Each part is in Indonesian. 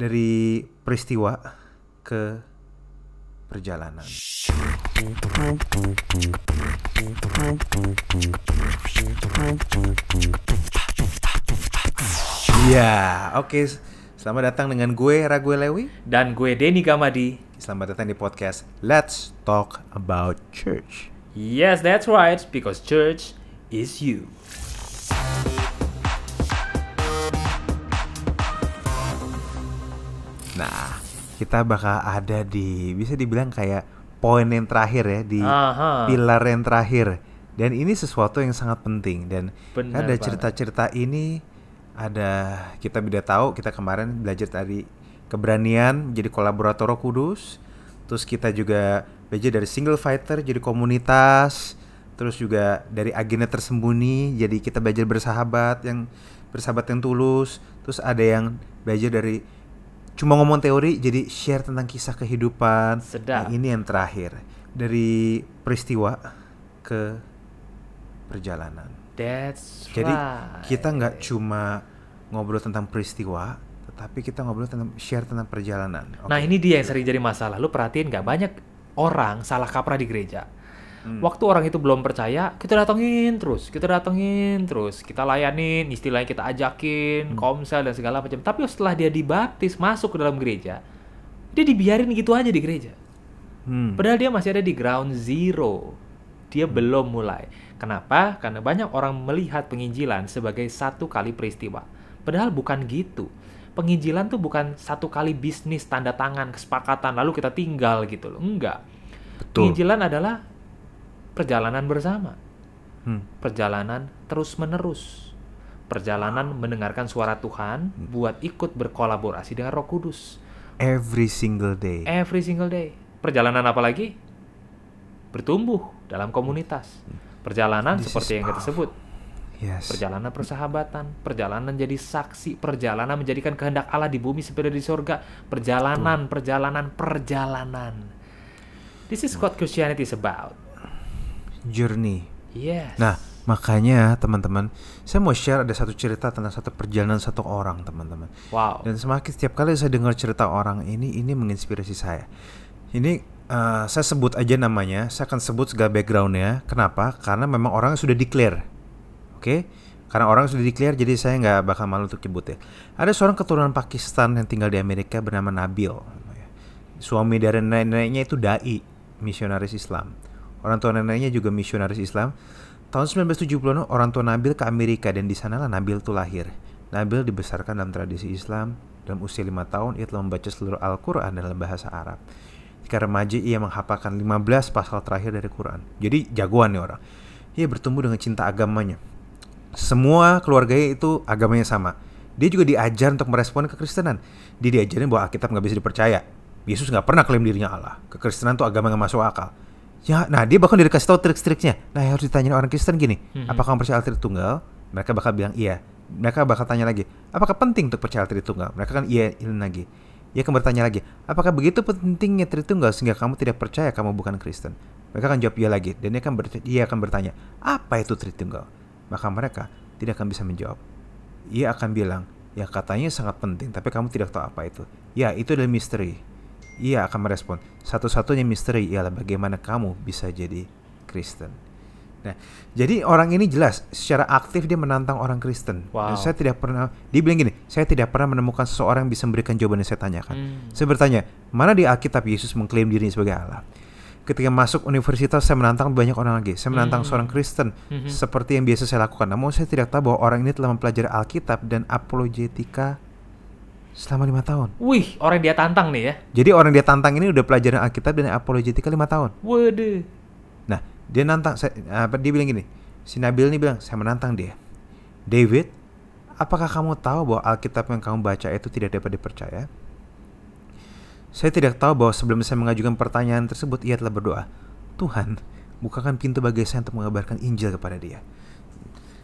dari peristiwa ke perjalanan. Ya, oke. Selamat datang dengan gue Rague Lewi. Dan gue Denny Gamadi. Selamat datang di podcast Let's Talk About Church. Yes, that's right, because church is you. Nah, kita bakal ada di bisa dibilang kayak poin yang terakhir ya di Aha. pilar yang terakhir. Dan ini sesuatu yang sangat penting dan Benar ada banget. cerita-cerita ini ada kita bisa tahu kita kemarin belajar dari keberanian jadi kolaborator Kudus. Terus kita juga belajar dari single fighter jadi komunitas. Terus juga dari agenda tersembunyi jadi kita belajar bersahabat yang bersahabat yang tulus. Terus ada yang belajar dari cuma ngomong teori jadi share tentang kisah kehidupan. Nah, Sedap. ini yang terakhir dari peristiwa ke perjalanan. That's Jadi right. kita nggak cuma ngobrol tentang peristiwa, tetapi kita ngobrol tentang share tentang perjalanan. Nah Oke. ini dia yang sering jadi masalah. Lu perhatiin nggak banyak orang salah kaprah di gereja. Hmm. Waktu orang itu belum percaya, kita datengin terus, kita datengin terus, kita layanin, istilahnya kita Hmm. ajakin, komsel dan segala macam. Tapi setelah dia dibaptis masuk ke dalam gereja, dia dibiarin gitu aja di gereja. Hmm. Padahal dia masih ada di ground zero. Dia belum mulai. Kenapa? Karena banyak orang melihat penginjilan sebagai satu kali peristiwa. Padahal bukan gitu. Penginjilan tuh bukan satu kali bisnis tanda tangan kesepakatan lalu kita tinggal gitu loh. Enggak. Betul. Penginjilan adalah perjalanan bersama. Hmm. Perjalanan terus-menerus. Perjalanan mendengarkan suara Tuhan buat ikut berkolaborasi dengan Roh Kudus Every single day. every single day. Perjalanan apa lagi? Bertumbuh dalam komunitas. Perjalanan This seperti yang kita sebut. yes. Perjalanan persahabatan, perjalanan jadi saksi, perjalanan menjadikan kehendak Allah di bumi seperti di surga, perjalanan, perjalanan, perjalanan. This is what Christianity is about. Journey. Yes. Nah, makanya teman-teman, saya mau share ada satu cerita tentang satu perjalanan satu orang, teman-teman. wow. Dan semakin setiap kali saya dengar cerita orang ini, ini menginspirasi saya. Ini eh, saya sebut aja namanya, saya akan sebut segala backgroundnya. Kenapa? Karena memang orang sudah declare, oke? Karena orang sudah declare, jadi saya nggak bakal malu untuk nyebut ya. Ada seorang keturunan Pakistan yang tinggal di Amerika bernama Nabil. Suami dari nenek-neneknya itu dai, misionaris Islam. Orang tua neneknya juga misionaris Islam. Tahun 1970 orang tua Nabil ke Amerika dan di sanalah Nabil itu lahir. Nabil dibesarkan dalam tradisi Islam. Dalam usia lima tahun ia telah membaca seluruh Al-Quran dalam bahasa Arab. Ketika remaja ia menghafalkan 15 pasal terakhir dari Quran. Jadi jagoan nih orang. Ia bertumbuh dengan cinta agamanya. Semua keluarganya itu agamanya sama. Dia juga diajar untuk merespon kekristenan. Dia diajarin bahwa Alkitab nggak bisa dipercaya. Yesus nggak pernah klaim dirinya Allah. Kekristenan itu agama yang masuk akal. Ya, nah dia bahkan udah dikasih tahu trik-triknya. Nah yang harus ditanyain orang Kristen gini, Mhm. apakah kamu percaya Allah Tritunggal? Mereka bakal bilang iya. Mereka bakal tanya lagi, apakah penting untuk percaya Allah Tritunggal? Mereka kan iya ini lagi. Ia akan bertanya lagi, apakah begitu pentingnya Tritunggal sehingga kamu tidak percaya kamu bukan Kristen? Mereka akan jawab iya lagi, dan dia akan, ber- dia akan bertanya, apa itu Tritunggal? Maka mereka tidak akan bisa menjawab. Ia akan bilang, ya katanya sangat penting, tapi kamu tidak tahu apa itu. Ya, itu adalah misteri. Ia akan merespon, satu-satunya misteri ialah bagaimana kamu bisa jadi Kristen. Nah, jadi orang ini jelas secara aktif dia menantang orang Kristen. Dan Wow. saya tidak pernah, dia bilang gini, saya tidak pernah menemukan seseorang yang bisa memberikan jawaban yang saya tanyakan. Hmm. Saya bertanya, mana di Alkitab Yesus mengklaim dirinya sebagai Allah? Ketika masuk universitas, saya menantang banyak orang lagi. Saya menantang Hmm. seorang Kristen, Mhm. seperti yang biasa saya lakukan. Namun saya tidak tahu bahwa orang ini telah mempelajari Alkitab dan apologetika selama lima tahun. Wih, orang dia tantang nih ya. Jadi orang dia tantang ini udah pelajaran Alkitab dan apologetika lima tahun. Waduh. Nah, dia nantang, saya, apa dia bilang gini, si Nabil ini bilang, saya menantang dia. David, apakah kamu tahu bahwa Alkitab yang kamu baca itu tidak dapat dipercaya? Saya tidak tahu bahwa sebelum saya mengajukan pertanyaan tersebut, ia telah berdoa, Tuhan, bukakan pintu bagi saya untuk mengabarkan Injil kepada dia.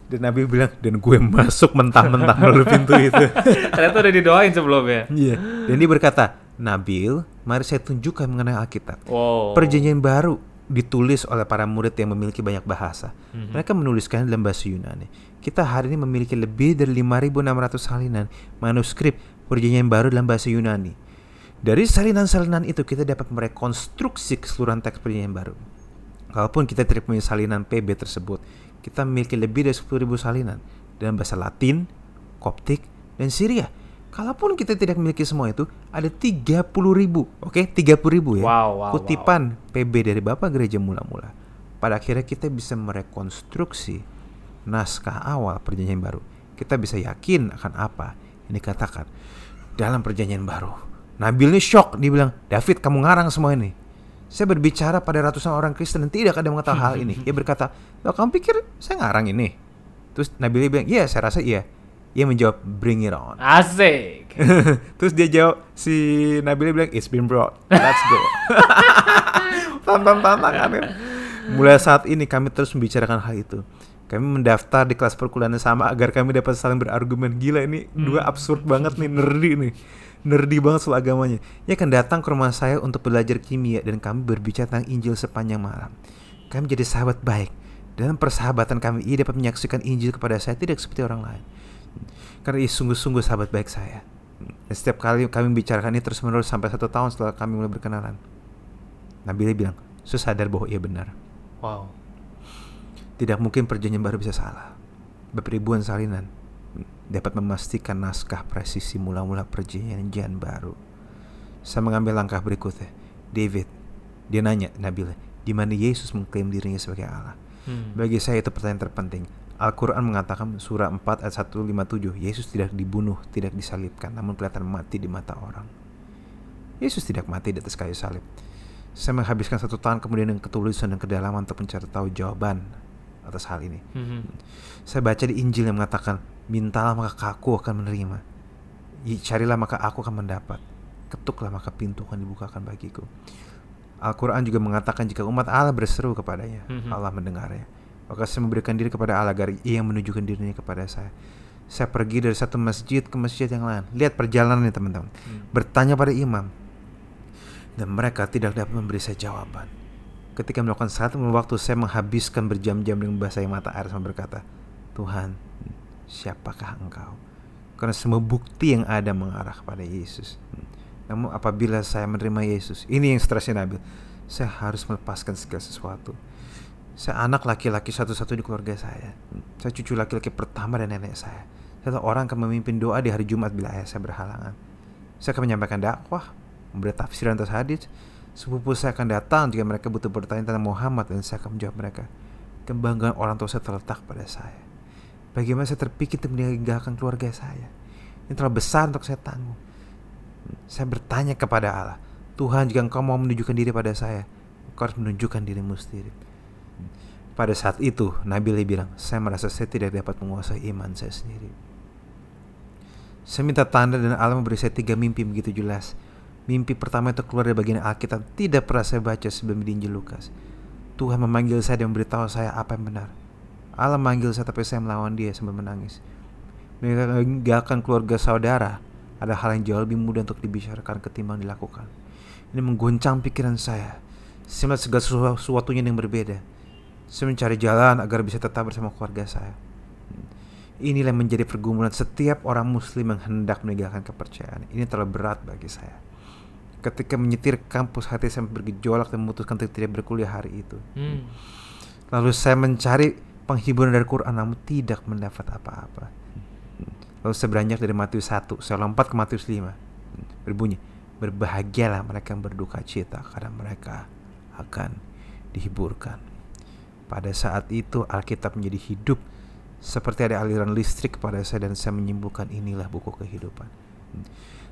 Dan Nabi bilang, dan gue masuk mentah-mentah melalui pintu itu. Ternyata udah didoain sebelumnya. Iya. Dan dia berkata, Nabil, mari saya tunjukkan mengenai Alkitab. Wow. Perjanjian baru ditulis oleh para murid yang memiliki banyak bahasa. Mhm. Mereka menuliskan dalam bahasa Yunani. Kita hari ini memiliki lebih dari 5.600 salinan manuskrip perjanjian baru dalam bahasa Yunani. Dari salinan-salinan itu kita dapat merekonstruksi keseluruhan teks perjanjian baru. Kalaupun kita tidak punya salinan PB tersebut, kita memiliki lebih dari 10.000 salinan dalam bahasa Latin, Koptik, dan Syria. Kalaupun kita tidak memiliki semua itu, ada 30.000, oke, 30.000 ya. Wow, wow, kutipan PB dari Bapak Gereja mula-mula. Pada akhirnya kita bisa merekonstruksi naskah awal perjanjian baru. Kita bisa yakin akan apa yang dikatakan dalam perjanjian baru. Nabil ini shock, dia bilang, David kamu ngarang semua ini. Saya berbicara pada ratusan orang Kristen dan tidak ada yang mengetahui hal ini. Dia berkata, Loh, kamu pikir saya ngarang ini? Terus Nabil bilang, iya saya rasa iya. Ia menjawab, bring it on. Asik. Terus dia jawab, si Nabil bilang, it's been brought. Let's go. Tantang tantangan kan. Mulai saat ini kami terus membicarakan hal itu. Kami mendaftar di kelas perkuliahan sama agar kami dapat saling berargumen. Gila ini dua absurd banget nih, nerdy nih nerdy banget soal agamanya. Ia akan datang ke rumah saya untuk belajar kimia dan kami berbicara tentang Injil sepanjang malam. Kami jadi sahabat baik. Dalam persahabatan kami, ia dapat menyaksikan Injil kepada saya tidak seperti orang lain. Karena ia sungguh-sungguh sahabat baik saya. Dan setiap kali kami bicarakan ini terus menerus sampai satu tahun setelah kami mulai berkenalan. Nabila bilang, saya sadar bahwa ia benar. Wow. Tidak mungkin perjanjian baru bisa salah. Beribuan salinan dapat memastikan naskah presisi mula-mula perjanjian baru. Saya mengambil langkah berikutnya. David, dia nanya Nabila, di mana Yesus mengklaim dirinya sebagai Allah. Hmm. Bagi saya itu pertanyaan terpenting. Al-Quran mengatakan surah 4 ayat 157, Yesus tidak dibunuh, tidak disalibkan, namun kelihatan mati di mata orang. Yesus tidak mati di atas kayu salib. Saya menghabiskan satu tahun kemudian dengan ketulisan dan kedalaman untuk mencari tahu jawaban atas hal ini. -hmm. Saya baca di Injil yang mengatakan Mintalah maka aku akan menerima. Carilah maka aku akan mendapat. Ketuklah maka pintu akan dibukakan bagiku. Al-Quran juga mengatakan jika umat Allah berseru kepadanya, mm-hmm. Allah mendengarnya. Maka saya memberikan diri kepada Allah agar ia yang menunjukkan dirinya kepada saya. Saya pergi dari satu masjid ke masjid yang lain. Lihat perjalanan ini teman-teman. Mm. Bertanya pada imam. Dan mereka tidak dapat memberi saya jawaban. Ketika melakukan satu waktu saya menghabiskan berjam-jam dengan bahasa yang mata air sama berkata, Tuhan, siapakah engkau? Karena semua bukti yang ada mengarah kepada Yesus. Namun apabila saya menerima Yesus, ini yang stresnya Nabil. Saya harus melepaskan segala sesuatu. Saya anak laki-laki satu-satu di keluarga saya. Saya cucu laki-laki pertama dan nenek saya. Saya orang akan memimpin doa di hari Jumat bila ayah saya berhalangan. Saya akan menyampaikan dakwah, memberi tafsiran atas hadis. Sepupu saya akan datang jika mereka butuh bertanya tentang Muhammad dan saya akan menjawab mereka. Kebanggaan orang tua saya terletak pada saya. Bagaimana saya terpikir untuk meninggalkan keluarga saya. Ini terlalu besar untuk saya tanggung. Saya bertanya kepada Allah, Tuhan jika engkau mau menunjukkan diri pada saya, engkau harus menunjukkan dirimu sendiri. Pada saat itu, Nabil bilang, saya merasa saya tidak dapat menguasai iman saya sendiri. Saya minta tanda dan Allah memberi saya tiga mimpi begitu jelas. Mimpi pertama itu keluar dari bagian Alkitab tidak pernah saya baca sebelum di Injil Lukas. Tuhan memanggil saya dan memberitahu saya apa yang benar. Allah manggil saya tapi saya melawan dia sambil menangis. Meninggalkan keluarga saudara ada hal yang jauh lebih mudah untuk dibicarakan ketimbang dilakukan. Ini mengguncang pikiran saya. Saya melihat segala sesuatunya yang berbeda. Saya mencari jalan agar bisa tetap bersama keluarga saya. Inilah yang menjadi pergumulan setiap orang muslim yang hendak meninggalkan kepercayaan. Ini terlalu berat bagi saya. Ketika menyetir kampus hati saya bergejolak dan memutuskan untuk tidak berkuliah hari itu. Hmm. Lalu saya mencari penghiburan dari Quran namun tidak mendapat apa-apa. Lalu saya beranjak dari Matius 1, saya lompat ke Matius 5. Berbunyi, berbahagialah mereka yang berduka cita karena mereka akan dihiburkan. Pada saat itu Alkitab menjadi hidup seperti ada aliran listrik kepada saya dan saya menyembuhkan inilah buku kehidupan.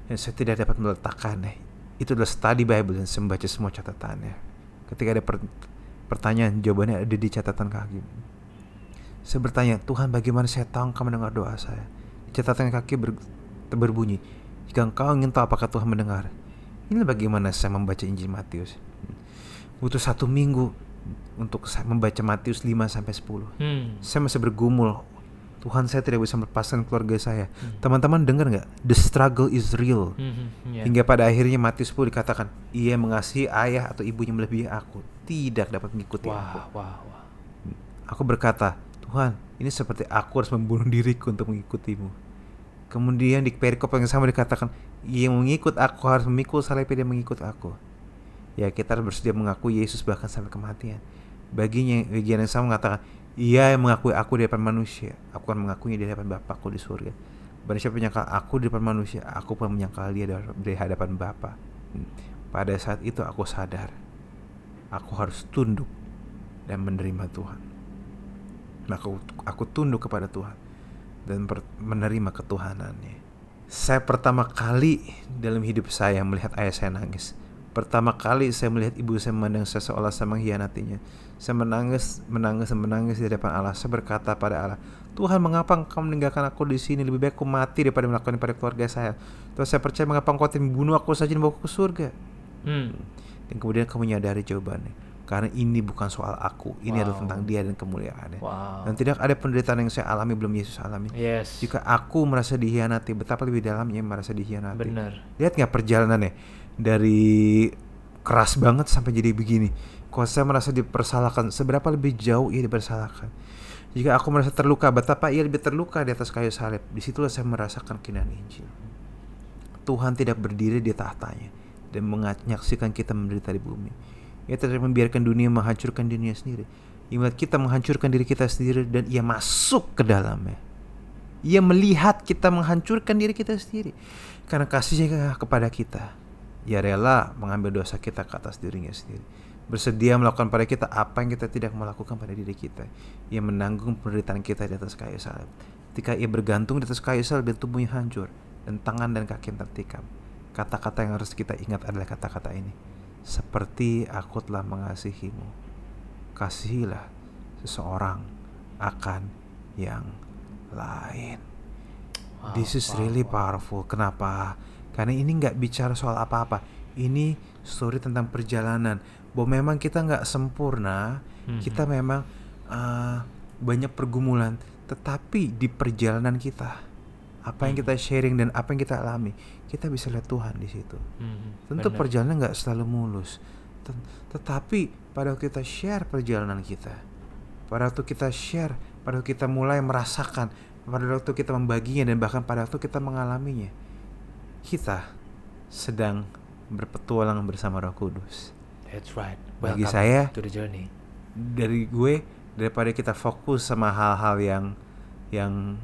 Dan saya tidak dapat meletakkannya. Itu adalah study Bible dan membaca semua catatannya. Ketika ada pertanyaan, jawabannya ada di catatan kaki. Saya bertanya, Tuhan bagaimana saya tahu engkau mendengar doa saya? Catatan kaki ber, berbunyi, jika engkau ingin tahu apakah Tuhan mendengar. Ini bagaimana saya membaca Injil Matius. Butuh satu minggu untuk saya membaca Matius 5 sampai 10. Hmm. Saya masih bergumul. Tuhan saya tidak bisa melepaskan keluarga saya. Hmm. Teman-teman hmm. dengar nggak? The struggle is real. Hmm, yeah. Hingga pada akhirnya Matius 10 dikatakan, ia mengasihi ayah atau ibunya melebihi aku, tidak dapat mengikuti wow, aku. Wow, wow. Aku berkata, Tuhan, ini seperti aku harus membunuh diriku untuk mengikutimu. Kemudian di perikop yang sama dikatakan, yang mengikut aku harus memikul salibnya dan mengikut aku. Ya kita harus bersedia mengakui Yesus bahkan sampai kematian. Baginya bagian yang sama mengatakan, ia yang mengakui aku di depan manusia, aku akan mengakuinya di hadapan Bapakku di surga. Barang siapa menyangkal aku di depan manusia, aku pun menyangkal dia di hadapan Bapa. Pada saat itu aku sadar, aku harus tunduk dan menerima Tuhan. Maka aku, tunduk kepada Tuhan dan menerima ketuhanannya. Saya pertama kali dalam hidup saya melihat ayah saya nangis. Pertama kali saya melihat ibu saya memandang saya seolah saya mengkhianatinya. Saya menangis, menangis, menangis di depan Allah. Saya berkata pada Allah, Tuhan mengapa engkau meninggalkan aku di sini? Lebih baik aku mati daripada melakukan pada keluarga saya. Terus saya percaya mengapa engkau tidak membunuh aku saja dan bawa ke surga. Hmm. Dan kemudian kamu menyadari jawabannya karena ini bukan soal aku ini wow. adalah tentang dia dan kemuliaannya wow. dan tidak ada penderitaan yang saya alami belum Yesus alami yes. jika aku merasa dihianati betapa lebih dalamnya merasa dihianati benar lihat nggak perjalanannya dari keras banget sampai jadi begini kalau saya merasa dipersalahkan seberapa lebih jauh ia dipersalahkan jika aku merasa terluka betapa ia lebih terluka di atas kayu salib di situlah saya merasakan kinan Injil Tuhan tidak berdiri di tahtanya dan menyaksikan kita menderita di bumi ia tidak membiarkan dunia menghancurkan dunia sendiri. Ia melihat kita menghancurkan diri kita sendiri dan ia masuk ke dalamnya. Ia melihat kita menghancurkan diri kita sendiri. Karena kasihnya kepada kita. Ia rela mengambil dosa kita ke atas dirinya sendiri. Bersedia melakukan pada kita apa yang kita tidak melakukan pada diri kita. Ia menanggung penderitaan kita di atas kayu salib. Ketika ia bergantung di atas kayu salib dan tubuhnya hancur. Dan tangan dan kaki tertikam. Kata-kata yang harus kita ingat adalah kata-kata ini seperti aku telah mengasihimu. Kasihilah seseorang akan yang lain. Wow, This is wow, really wow. powerful. Kenapa? Karena ini nggak bicara soal apa-apa. Ini story tentang perjalanan. Bahwa memang kita nggak sempurna, hmm. kita memang uh, banyak pergumulan. Tetapi di perjalanan kita, apa yang hmm. kita sharing dan apa yang kita alami, kita bisa lihat Tuhan di situ. Hmm, Tentu benar. perjalanan nggak selalu mulus, tetapi pada waktu kita share perjalanan kita, pada waktu kita share, pada waktu kita mulai merasakan, pada waktu kita membaginya dan bahkan pada waktu kita mengalaminya, kita sedang berpetualang bersama Roh Kudus. That's right. Welcome Bagi saya, to the journey. dari gue daripada kita fokus sama hal-hal yang yang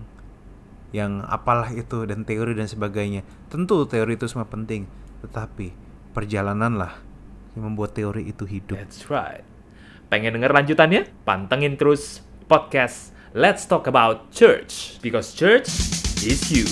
yang apalah itu dan teori dan sebagainya. Tentu teori itu semua penting, tetapi perjalananlah yang membuat teori itu hidup. That's right. Pengen denger lanjutannya? Pantengin terus podcast Let's Talk About Church because church is you.